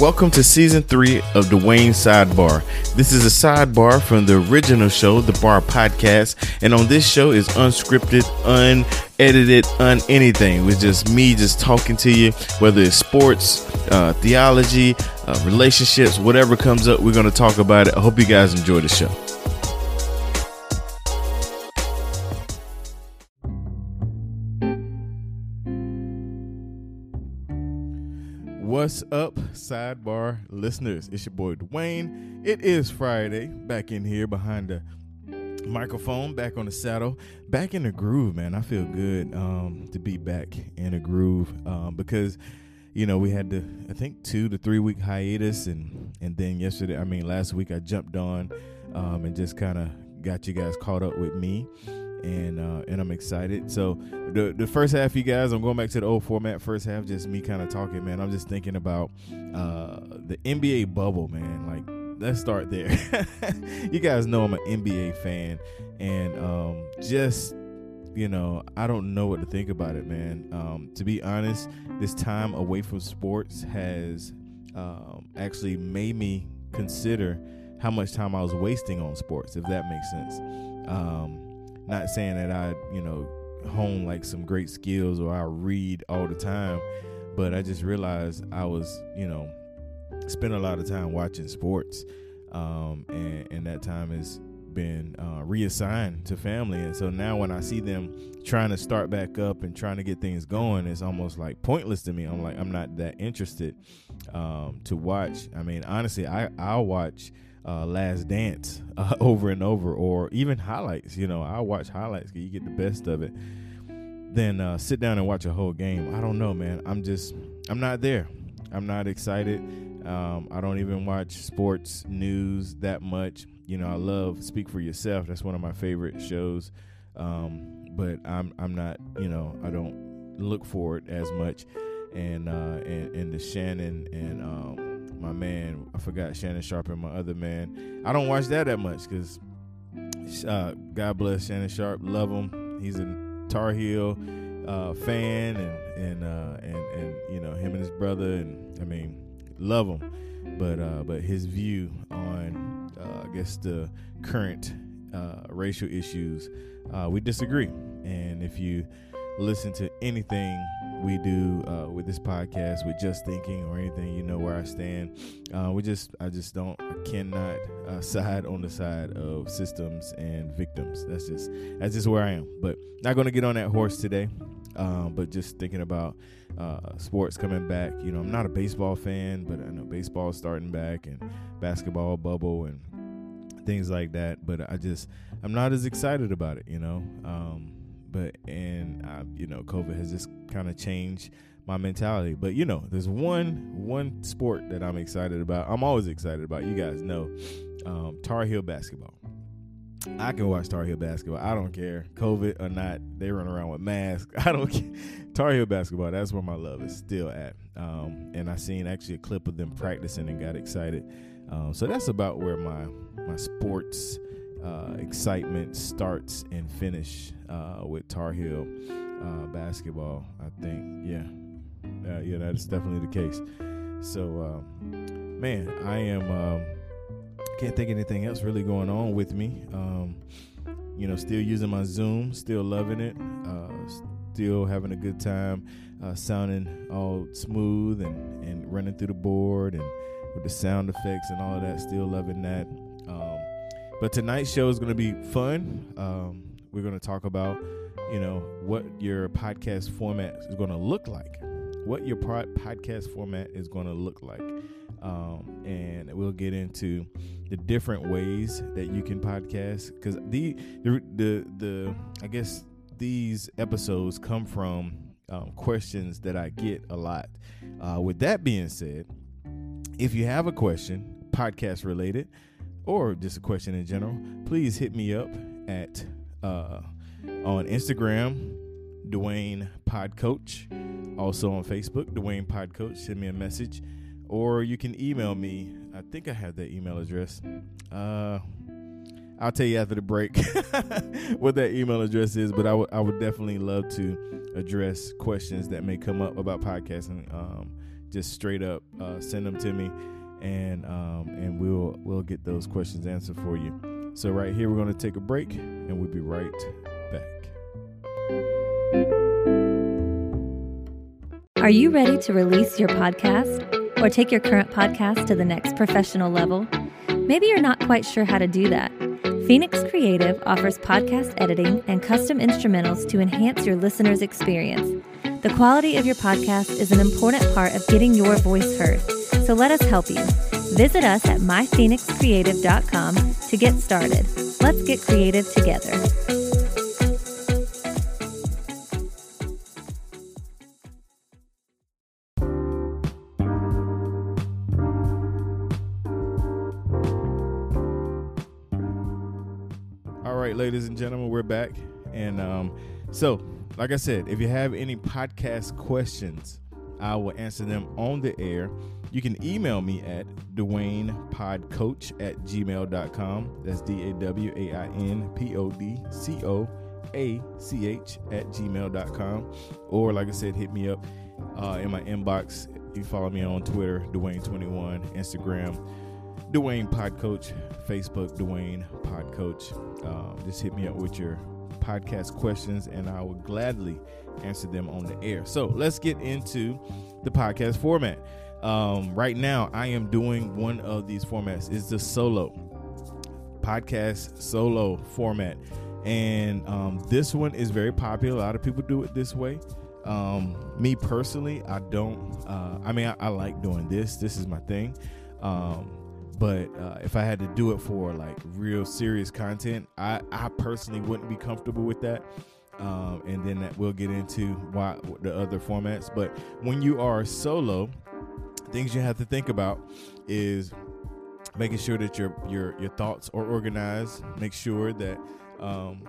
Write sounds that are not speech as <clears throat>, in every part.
Welcome to season three of Dwayne Sidebar. This is a sidebar from the original show, the Bar Podcast, and on this show is unscripted, unedited, un anything. With just me just talking to you, whether it's sports, uh, theology, uh, relationships, whatever comes up, we're going to talk about it. I hope you guys enjoy the show. What's up, sidebar listeners? It's your boy Dwayne. It is Friday, back in here behind the microphone, back on the saddle, back in the groove, man. I feel good um, to be back in a groove um, because you know we had to I think two to three week hiatus, and and then yesterday, I mean last week, I jumped on um, and just kind of got you guys caught up with me and uh, and I'm excited. So the the first half, you guys, I'm going back to the old format. First half, just me kind of talking, man. I'm just thinking about uh, the NBA bubble, man. Like let's start there. <laughs> you guys know I'm an NBA fan, and um, just you know, I don't know what to think about it, man. Um, to be honest, this time away from sports has um, actually made me consider how much time I was wasting on sports, if that makes sense. Um, not saying that I, you know, hone like some great skills or I read all the time, but I just realized I was, you know, spend a lot of time watching sports, um, and, and that time has been uh, reassigned to family. And so now when I see them trying to start back up and trying to get things going, it's almost like pointless to me. I'm like, I'm not that interested um, to watch. I mean, honestly, I I'll watch uh, Last Dance uh, <laughs> over and over, or even highlights. You know, I watch highlights you get the best of it. Then uh, sit down and watch a whole game. I don't know, man. I'm just, I'm not there. I'm not excited. Um, I don't even watch sports news that much. You know, I love Speak for Yourself. That's one of my favorite shows. Um, but I'm, I'm not. You know, I don't look for it as much. And uh, and, and the Shannon and um, my man, I forgot Shannon Sharpe and my other man. I don't watch that that much because uh, God bless Shannon Sharpe, love him. He's a Tar Heel uh, fan, and and uh, and and you know him and his brother, and I mean love him. But uh, but his view on uh, I guess the current uh, racial issues, we disagree. And if you listen to anything we do uh, with this podcast with just thinking or anything you know where i stand. Uh, we just i just don't i cannot uh, <laughs> side on the side of systems and victims. That's just that's just where i am. But not going to get on that horse today um, but just thinking about uh, sports coming back. You know i'm not a baseball fan but i know baseball starting back and basketball bubble and things like that. But i just i'm not as excited about it you know? Um, but and I, you know, COVID has just kind of changed my mentality. But you know, there's one one sport that I'm excited about. I'm always excited about. You guys know, um, Tar Heel basketball. I can watch Tar Heel basketball. I don't care, COVID or not. They run around with masks. <laughs> I don't care. Tar Heel basketball. That's where my love is still at. Um, and I seen actually a clip of them practicing and got excited. Um, so that's about where my my sports uh, excitement starts and finish uh, with Tar Heel uh, basketball. I think, yeah, uh, yeah, that's definitely the case. So, um, man, I am um, can't think anything else really going on with me. Um, you know, still using my Zoom, still loving it, uh, still having a good time, sounding all smooth and and running through the board and with the sound effects and all of that. Still loving that. But tonight's show is going to be fun. Um, we're going to talk about, you know, what your podcast format is going to look like. What your podcast format is going to look like. Um, and we'll get into the different ways that you can podcast because the, the the the I guess these episodes come from um, questions that I get a lot. Uh, with that being said, if you have a question podcast related, or just a question in general, please hit me up at uh, on Instagram, Dwayne Pod Coach. Also on Facebook, Dwayne Pod Coach. Send me a message, or you can email me. I think I have that email address. Uh, I'll tell you after the break <laughs> what that email address is, but I, would definitely love to address questions that may come up about podcasting. Um, just straight up uh, send them to me, and um, and we'll we'll get those questions answered for you. So right here, we're going to take a break, and we'll be right back. Are you ready to release your podcast or take your current podcast to the next professional level? Maybe you're not quite sure how to do that. Phoenix Creative offers podcast editing and custom instrumentals to enhance your listener's experience. The quality of your podcast is an important part of getting your voice heard, so let us help you. Visit us at myphoenixcreative.com to get started. Let's get creative together. All right, ladies and gentlemen, we're back. And um, so, like I said, if you have any podcast questions, I will answer them on the air. You can email me at DwaynePodCoach at gmail.com. That's D A W A I N P O D C O A C H at gmail.com. Or, like I said, hit me up uh, in my inbox. You follow me on Twitter, Dwayne21, Instagram, Dwayne Podcoach, Facebook, Dwayne Podcoach. Um, just hit me up with your podcast questions, and I will gladly answer them on the air. So let's get into the podcast format. Um, right now, I am doing one of these formats. It's the solo podcast solo format, and um, this one is very popular. A lot of people do it this way. Um, me personally, I don't. Uh, I mean, I, I like doing this. This is my thing. Um, but uh, if I had to do it for like real serious content, I, I personally wouldn't be comfortable with that. Um, and then that we'll get into why the other formats. But when you are solo, things you have to think about is making sure that your your your thoughts are organized. Make sure that um,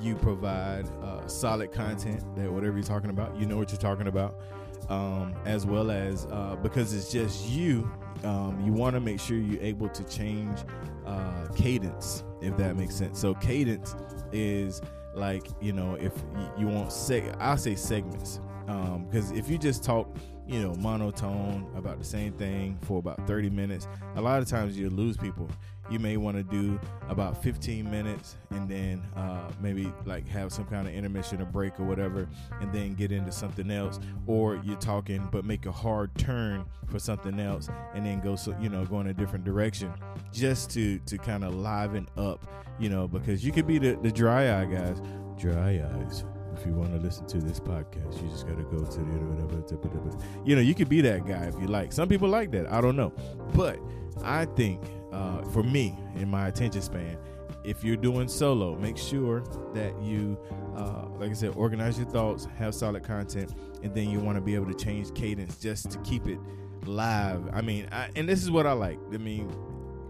you provide uh, solid content. That whatever you're talking about, you know what you're talking about. Um, as well as uh, because it's just you um, you want to make sure you're able to change uh, cadence, if that makes sense. So cadence is like you know if you want say I'll say segments because um, if you just talk you know monotone about the same thing for about 30 minutes. A lot of times you lose people. You may want to do about 15 minutes and then uh, maybe like have some kind of intermission or break or whatever and then get into something else. Or you're talking but make a hard turn for something else and then go so you know go in a different direction just to to kind of liven up you know because you could be the, the dry eye guys. Dry eyes if you want to listen to this podcast, you just got to go to the. You know, you could be that guy if you like. Some people like that. I don't know. But I think uh, for me, in my attention span, if you're doing solo, make sure that you, uh, like I said, organize your thoughts, have solid content, and then you want to be able to change cadence just to keep it live. I mean, I, and this is what I like. I mean,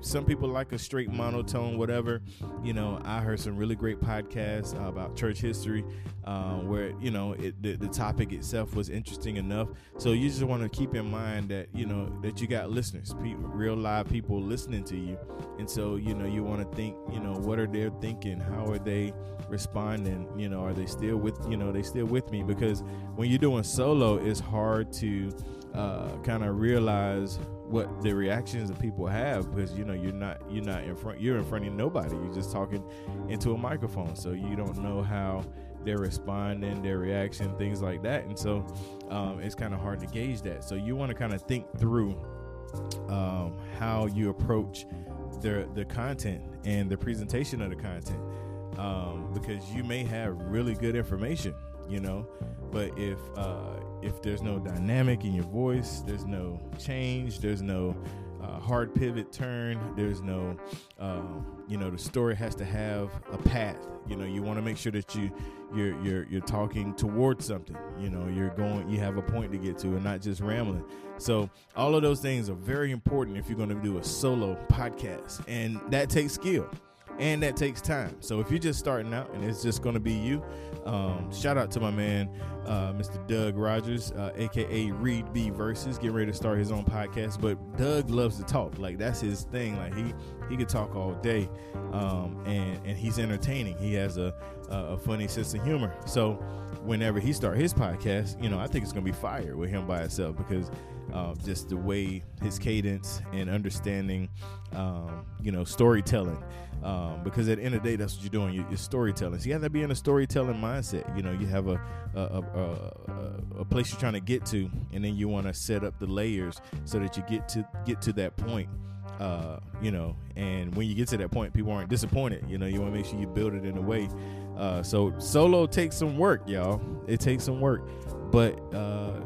some people like a straight monotone, whatever. You know, I heard some really great podcasts uh, about church history uh, where, you know, it, the, the topic itself was interesting enough. So you just want to keep in mind that, you know, that you got listeners, real live people listening to you. And so, you know, you want to think, you know, what are they thinking? How are they responding? You know, are they still with, you know, they still with me? Because when you're doing solo, it's hard to uh, kind of realize what the reactions that people have because you know you're not you're not in front you're in front of nobody. You're just talking into a microphone. So you don't know how they're responding their reaction things like that. And so um, it's kind of hard to gauge that. So you want to kind of think through um, how you approach the the content and the presentation of the content. Um, because you may have really good information you know but if uh, if there's no dynamic in your voice, there's no change, there's no uh, hard pivot turn, there's no, um, you know, the story has to have a path. You know, you want to make sure that you you're you're you're talking towards something. You know, you're going, you have a point to get to, and not just rambling. So all of those things are very important if you're going to do a solo podcast, and that takes skill and that takes time. So if you're just starting out and it's just going to be you, um, shout out to my man, uh, Mr. Doug Rogers, uh, aka Reed B Versus, getting ready to start his own podcast. But Doug loves to talk, like that's his thing. Like he he could talk all day, um, and and he's entertaining. He has a a funny sense of humor. So whenever he start his podcast, you know, I think it's gonna be fire with him by itself because uh, just the way his cadence and understanding, um, you know, storytelling. Um, because at the end of the day, that's what you're doing. You're, you're, storytelling. So you have to be in a storytelling mindset. You know, you have a a, a, a, a place you're trying to get to, and then you want to set up the layers so that you get to get to that point. Uh, you know, and when you get to that point, people aren't disappointed. You know, you want to make sure you build it in a way. Uh, so solo takes some work, y'all. It takes some work, but uh,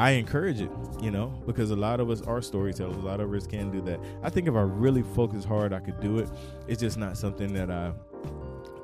I encourage it, you know, because a lot of us are storytellers. A lot of us can do that. I think if I really focus hard, I could do it. It's just not something that I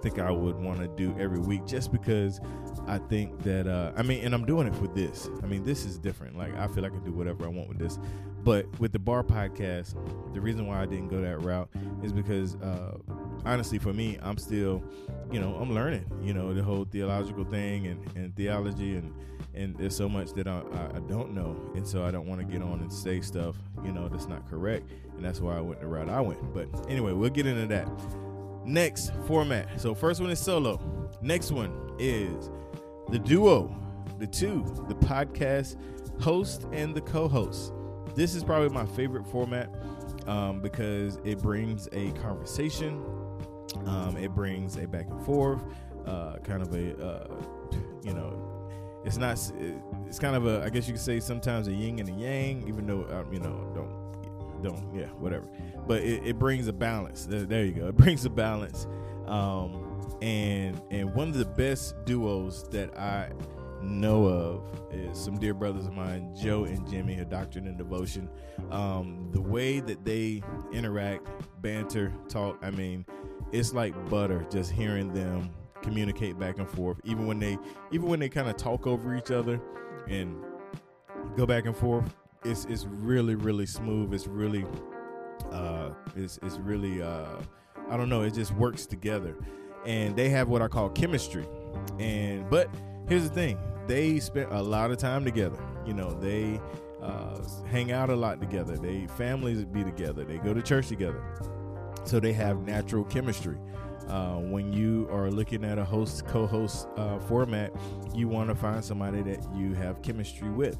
think I would want to do every week just because I think that, uh, I mean, and I'm doing it for this. I mean, this is different. Like, I feel like I can do whatever I want with this. But with the bar podcast, the reason why I didn't go that route is because, uh, honestly, for me, I'm still, you know, I'm learning, you know, the whole theological thing and, and theology and, and there's so much that I, I, don't know, and so I don't want to get on and say stuff, you know, that's not correct, and that's why I went the route I went. But anyway, we'll get into that. Next format. So first one is solo. Next one is the duo, the two, the podcast host and the co-host. This is probably my favorite format um, because it brings a conversation, um, it brings a back and forth, uh, kind of a uh, it's not it's kind of a I guess you could say sometimes a yin and a yang, even though um, you know don't don't yeah whatever, but it, it brings a balance. There, there, you go. It <laughs> brings a balance, um, and and one of the best duos that I know of is some dear brothers of mine, Joe and Jimmy, a doctrine and devotion. Um, the way that they interact, banter, talk, I mean, it's like butter just hearing them communicate back and forth even when they even when they kind of talk over each other and go back and forth it's it's really really smooth. It's really uh it's it's really uh I don't know it just works together. And they have what I call chemistry. And but here's the thing they spent a lot of time together. You know they uh, hang out a lot together. They families be together. They go to church together. So they have natural chemistry uh, when you are looking at a host co-host uh, format, you want to find somebody that you have chemistry with.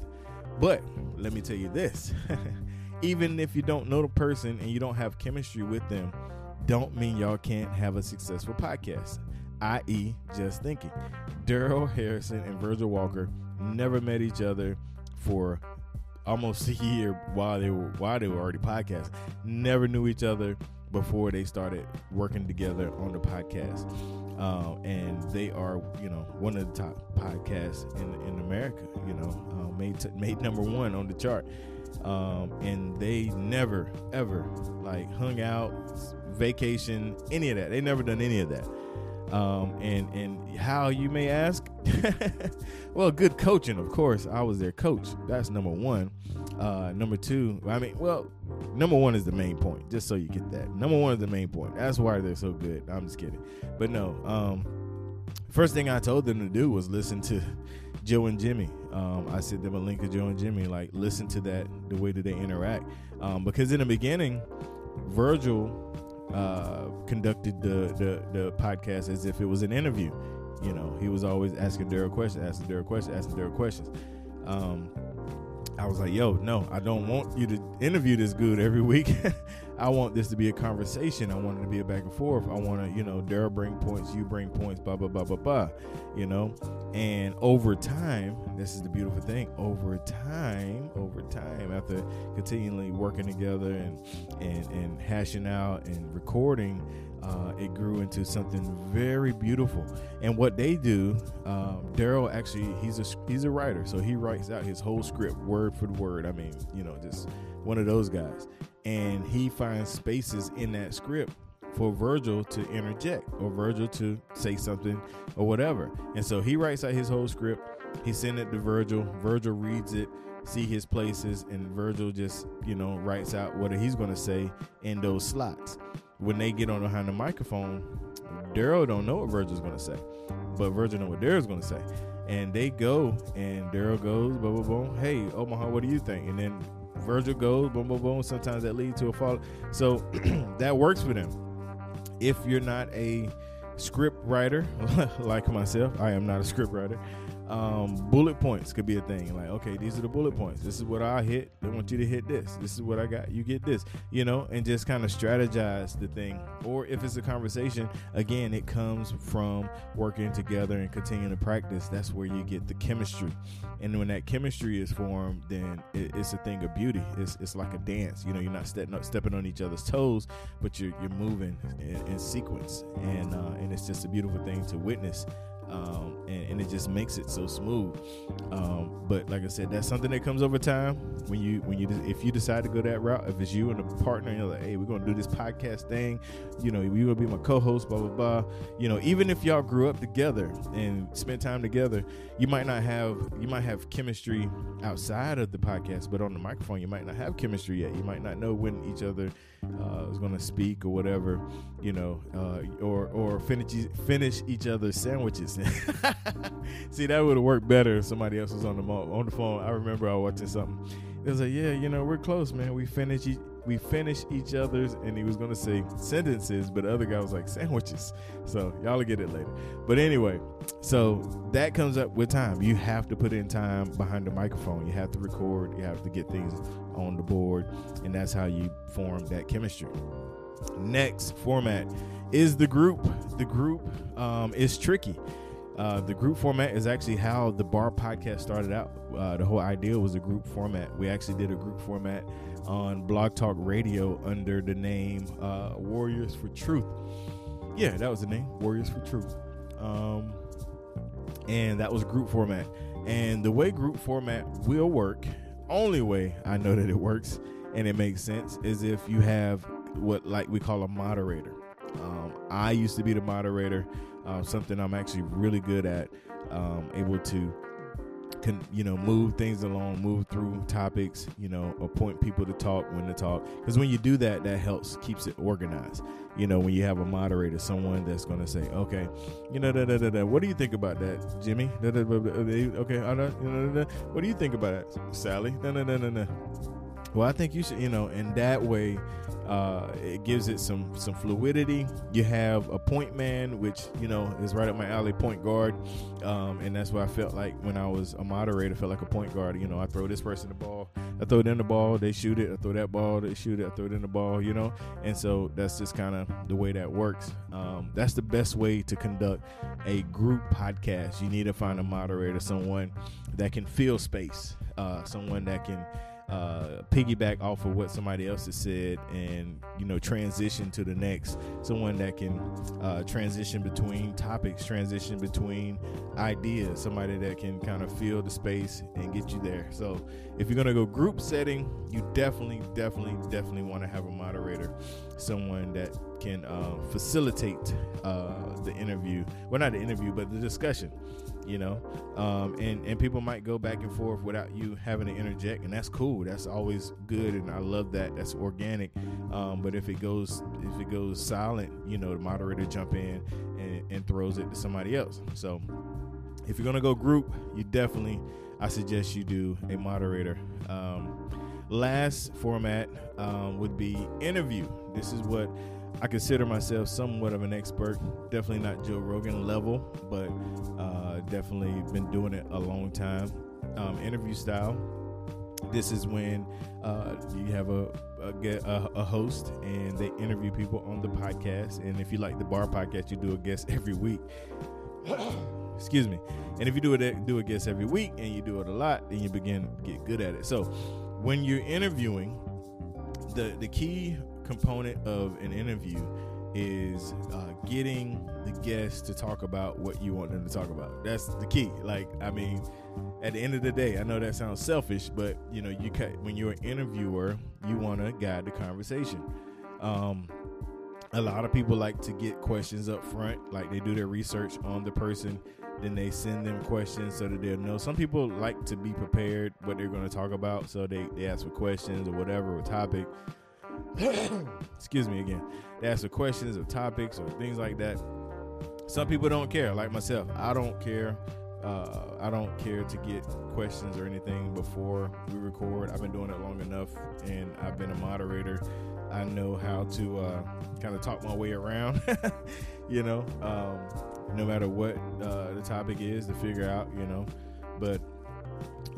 But let me tell you this: <laughs> even if you don't know the person and you don't have chemistry with them, don't mean y'all can't have a successful podcast. I.e., just thinking. Darrell Harrison and Virgil Walker never met each other for almost <laughs> a year while they were while they were already podcasting. Never knew each other before they started working together on the podcast. Um, and they are, you know, one of the top podcasts in in America. You know, uh, made t- made number one on the chart. Um, and they never ever like hung out, vacation, any of that. They never done any of that. Um, and and how you may ask, <laughs> well, good coaching, of course. I was their coach. That's number one. Uh, number two, I mean, well, number one is the main point. Just so you get that. Number one is the main point. That's why they're so good. I'm just kidding, but no. Um, first thing I told them to do was listen to <laughs> Joe and Jimmy. Um, I sent them a link of Joe and Jimmy. Like, listen to that, the way that they interact. Um, because in the beginning, Virgil uh, conducted the, the, the podcast as if it was an interview. You know, he was always asking Darrell questions, asking Darrell questions, asking Darrell questions. Um, I was like, yo, no, I don't want you to interview this good every week. <laughs> I want this to be a conversation. I want it to be a back and forth. I want to, you know, Darrell bring points, you bring points, blah, blah, blah, blah, blah, you know? And over time, this is the beautiful thing, over time, over time, after continually working together and, and, and hashing out and recording, uh, it grew into something very beautiful. And what they do, um, Darrell actually he's a he's a writer, so he writes out his whole script word for word. I mean, you know, just one of those guys. And he finds spaces in that script for Virgil to interject or Virgil to say something or whatever. And so he writes out his whole script. He sends it to Virgil. Virgil reads it, see his places, and Virgil just, you know, writes out what he's going to say in those slots when they get on behind the microphone, Darrell don't know what Virgil's gonna say, but Virgil know what Darrell's gonna say, and they go and Darrell goes, boom, boom, boom. Hey, Omaha, what do you think? And then Virgil goes, boom, boom, boom. Sometimes that leads to a fall. So <clears throat> that works for them. If you're not a script writer <laughs> like myself, I am not a script writer. Um, bullet points could be a thing. Like, okay, these are the bullet points. This is what I hit. I want you to hit this. This is what I got. You get this. You know, and just kind of strategize the thing. Or if it's a conversation, again, it comes from working together and continuing to practice. That's where you get the chemistry. And when that chemistry is formed, then it, it's a thing of beauty. It's it's like a dance. You know, you're not stepping stepping on each other's toes, but you're you're moving in, in sequence, and uh, and it's just a beautiful thing to witness um, and, and, it just makes it so smooth. Um, but like I said, that's something that comes over time. When you when you if you decide to go that route, if it's you and a partner, and you're like, hey, we're gonna do this podcast thing. You know, you're gonna be my co-host, blah blah blah. You know, even if y'all grew up together and spent time together, you might not have you might have chemistry outside of the podcast, but on the microphone, you might not have chemistry yet. You might not know when each other uh, is gonna speak or whatever. You know, uh, or or finish finish each other's sandwiches <laughs> See, that would have worked better if somebody else was on the mo- on the phone. I remember I was watching something. It was like, yeah, you know, we're close, man. We finish e- we finish each other's, and he was gonna say sentences, but the other guy was like sandwiches. So y'all will get it later. But anyway, so that comes up with time. You have to put in time behind the microphone. You have to record. You have to get things on the board, and that's how you form that chemistry. Next format is the group. The group um, is tricky. Uh, the group format is actually how the bar podcast started out. Uh, the whole idea was a group format. We actually did a group format on Blog Talk Radio under the name uh, Warriors for Truth. Yeah, that was the name, Warriors for Truth. Um, and that was group format. And the way group format will work, only way I know that it works and it makes sense, is if you have what like we call a moderator. Um, I used to be the moderator, uh, something I'm actually really good at, um, able to, can you know, move things along, move through topics, you know, appoint people to talk when to talk. Because when you do that, that helps keeps it organized. You know, when you have a moderator, someone that's going to say, okay, you know, da, da, da, da, what do you think about that, Jimmy? Da, da, da, da, okay, da, da, da, da, what do you think about that, Sally? Da, da, da, da, da. Well, I think you should, you know, in that way, uh, it gives it some some fluidity. You have a point man, which you know is right up my alley, point guard, um, and that's what I felt like when I was a moderator. Felt like a point guard. You know, I throw this person the ball, I throw in the ball, they shoot it. I throw that ball, they shoot it. I throw it in the ball. You know, and so that's just kind of the way that works. Um, that's the best way to conduct a group podcast. You need to find a moderator, someone that can fill space, uh, someone that can uh, piggyback off of what somebody else has said and you know transition to the next. Someone that can uh, transition between topics transition between ideas. Somebody that can kind of fill the space and get you there. So if you're going to go group setting you definitely definitely definitely want to have a moderator. Someone that can uh, facilitate the interview. Well not the interview but the discussion you know? Um, and and people might go back and forth without you having to interject and that's cool. That's always good and i love that. That's organic. Um, but if it goes if it goes silent you know the moderator jump in and, and throws it to somebody else. So if you're gonna go group you definitely i suggest you do a moderator. Um, last format um, would be interview. This is what I consider myself somewhat of an expert. Definitely not Joe Rogan level, but uh, definitely been doing it a long time. Um, interview style. This is when uh, you have a, a, a host and they interview people on the podcast. And if you like the bar podcast, you do a guest every week. <coughs> Excuse me. And if you do it, do a guest every week, and you do it a lot, then you begin to get good at it. So, when you're interviewing, the the key component of an interview is uh, getting the guests to talk about what you want them to talk about. That's the key. Like, I mean, at the end of the day, I know that sounds selfish, but you know, you can, when you're an interviewer, you want to guide the conversation. Um, a lot of people like to get questions up front, like they do their research on the person, then they send them questions so that they'll know. Some people like to be prepared what they're going to talk about, so they, they ask for questions or whatever, or topic. <coughs> excuse me again, they ask for questions or topics or things like that. Some people don't care, like myself. I don't care. Uh, I don't care to get questions or anything before we record. I've been doing it long enough, and I've been a moderator. I know how to uh, kind of talk my way around, <laughs> you know. Um, no matter what uh, the topic is to figure out, you know. But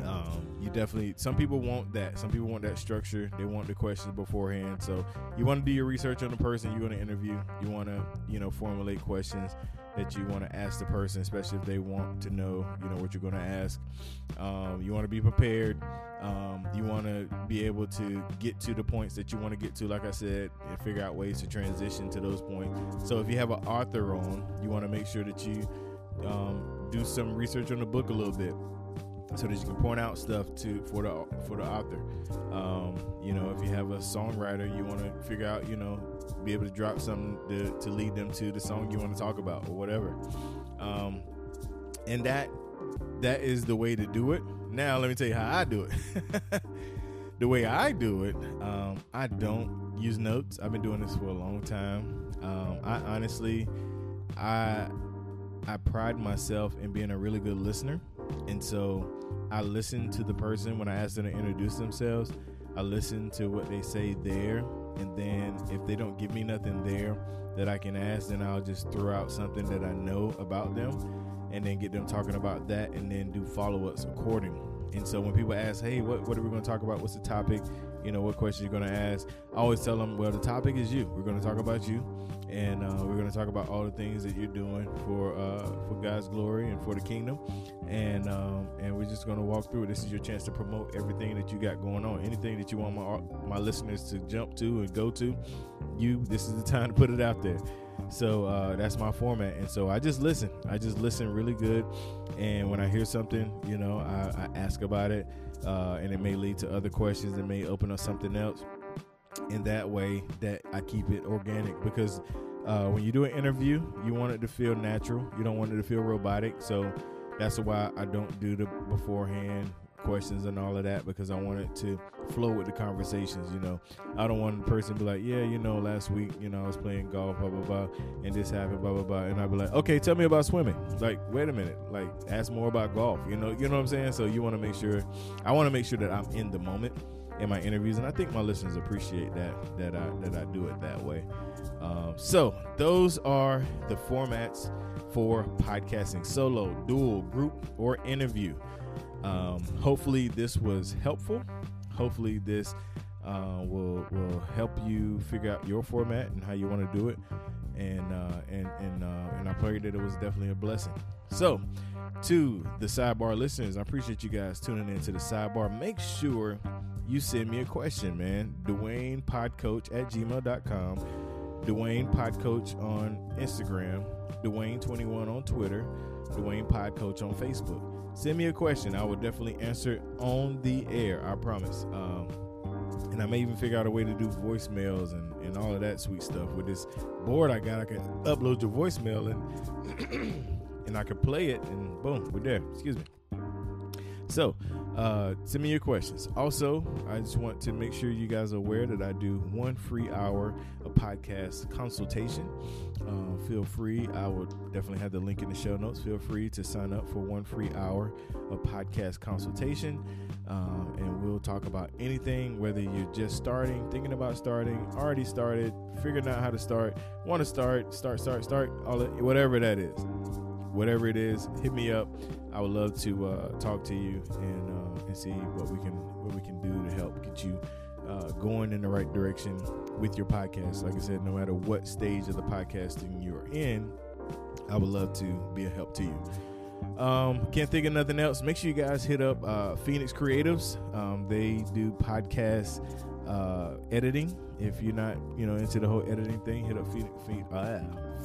um, you definitely some people want that. Some people want that structure. They want the questions beforehand. So you want to do your research on the person you want to interview. You want to you know formulate questions that you want to ask the person, especially if they want to know you know what you're going to ask. Um, you want to be prepared. Um, you want to be able to get to the points that you want to get to, like I said, and figure out ways to transition to those points. So if you have an author on, you want to make sure that you um, do some research on the book a little bit so that you can point out stuff to for the for the author. Um, you know, if you have a songwriter, you want to figure out, you know, be able to drop something to, to lead them to the song you want to talk about or whatever. Um, and that that is the way to do it. Now, let me tell you how I do it. <laughs> the way I do it, um, I don't use notes. I've been doing this for a long time. Um, I honestly, I I pride myself in being a really good listener, and so I listen to the person when I ask them to introduce themselves. I listen to what they say there, and then if they don't give me nothing there that I can ask, then I'll just throw out something that I know about them, and then get them talking about that, and then do follow ups accordingly. And so when people ask, "Hey, what what are we going to talk about? What's the topic?" You know, what questions you're going to ask? I always tell them, "Well, the topic is you. We're going to talk about you, and uh, we're going to talk about all the things that you're doing for uh, for God's glory and for the kingdom, and um, and we're just going to walk through. it This is your chance to promote everything that you got going on, anything that you want my my listeners to jump to and go to. You, this is the <laughs> time to put it out there. So uh, that's my format, and so I just listen. I just listen really good, and when I hear something, you know, I, I ask about it, uh, and it may lead to other questions. It may open up something else in that way that I keep it organic because uh, when you do an interview, you want it to feel natural. You don't want it to feel robotic. So that's why I don't do the beforehand questions and all of that because I want it to flow with the conversations. You know, I don't want the person to be like, yeah, you know, last week, you know, I was playing golf, blah blah blah, and this happened, blah blah blah, and I'd be like, okay, tell me about swimming. Like, wait a minute, like, ask more about golf. You know, you know what I'm saying? So you want to make sure, I want to make sure that I'm in the moment in my interviews, and I think my listeners appreciate that that I that I do it that way. Um, so those are the formats for podcasting: solo, dual, group, or interview. Um, hopefully, this was helpful. Hopefully, this uh, will will help you figure out your format and how you want to do it. And uh, and and uh, and I pray that it was definitely a blessing. So, to the sidebar listeners, I appreciate you guys tuning into the sidebar. Make sure you send me a question, man. Dwayne Podcoach at gmail.com. Dwayne Podcoach on Instagram. Dwayne21 on Twitter. Dwayne Podcoach on Facebook. Send me a question. I will definitely answer it on the air. I promise. Um, and I may even figure out a way to do voicemails and, and all of that sweet stuff. With this board I got, I can upload your voicemail and <clears throat> and I can play it and boom, we're there. Excuse me. So, uh, send me your questions. Also, I just want to make sure you guys are aware that I do one free hour of podcast consultation. Uh, feel free. I will definitely have the link in the show notes. Feel free to sign up for one free hour of podcast consultation. Um, and we'll talk about anything, whether you're just starting, thinking about starting, already started, figuring out how to start, want to start, start, start, start, all whatever that is whatever it is, hit me up. I would love to uh, talk to you and uh, and see what we can what we can do to help get you uh, going in the right direction with your podcast. Like I said, no matter what stage of the podcasting you're in, I would love to be a help to you. Um, can't think of nothing else. Make sure you guys hit up uh, Phoenix Creatives. Um, they do podcast uh, editing. If you're not, you know, into the whole editing thing, hit up Phoenix, Phoenix, uh,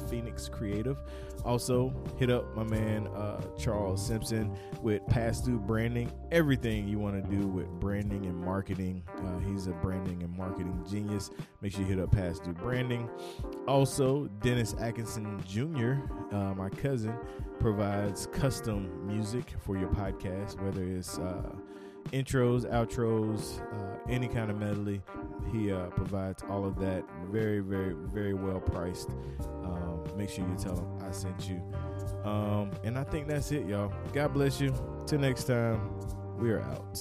Phoenix Creative. Also, hit up my man uh, Charles Simpson with Pass Through Branding. Everything you want to do with branding and marketing. Uh, he's a branding and marketing genius. Make sure you hit up Pass Through Branding. Also, Dennis Atkinson Jr., uh, my cousin, provides custom music for your podcast, whether it's uh, intros, outros, uh, any kind of medley. He uh, provides all of that very, very, very well priced. Um, make sure you tell him I sent you. Um, and I think that's it, y'all. God bless you. Till next time, we are out.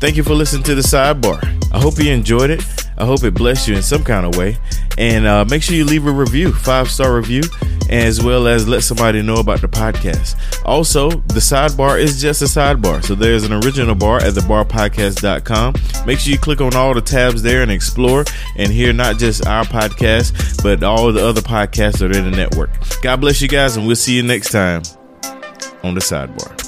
Thank you for listening to the sidebar. I hope you enjoyed it. I hope it blessed you in some kind of way. And uh, make sure you leave a review, five star review, as well as let somebody know about the podcast. Also, the sidebar is just a sidebar. So there's an original bar at thebarpodcast.com. Make sure you click on all the tabs there and explore and hear not just our podcast, but all the other podcasts that are in the network. God bless you guys, and we'll see you next time on the sidebar.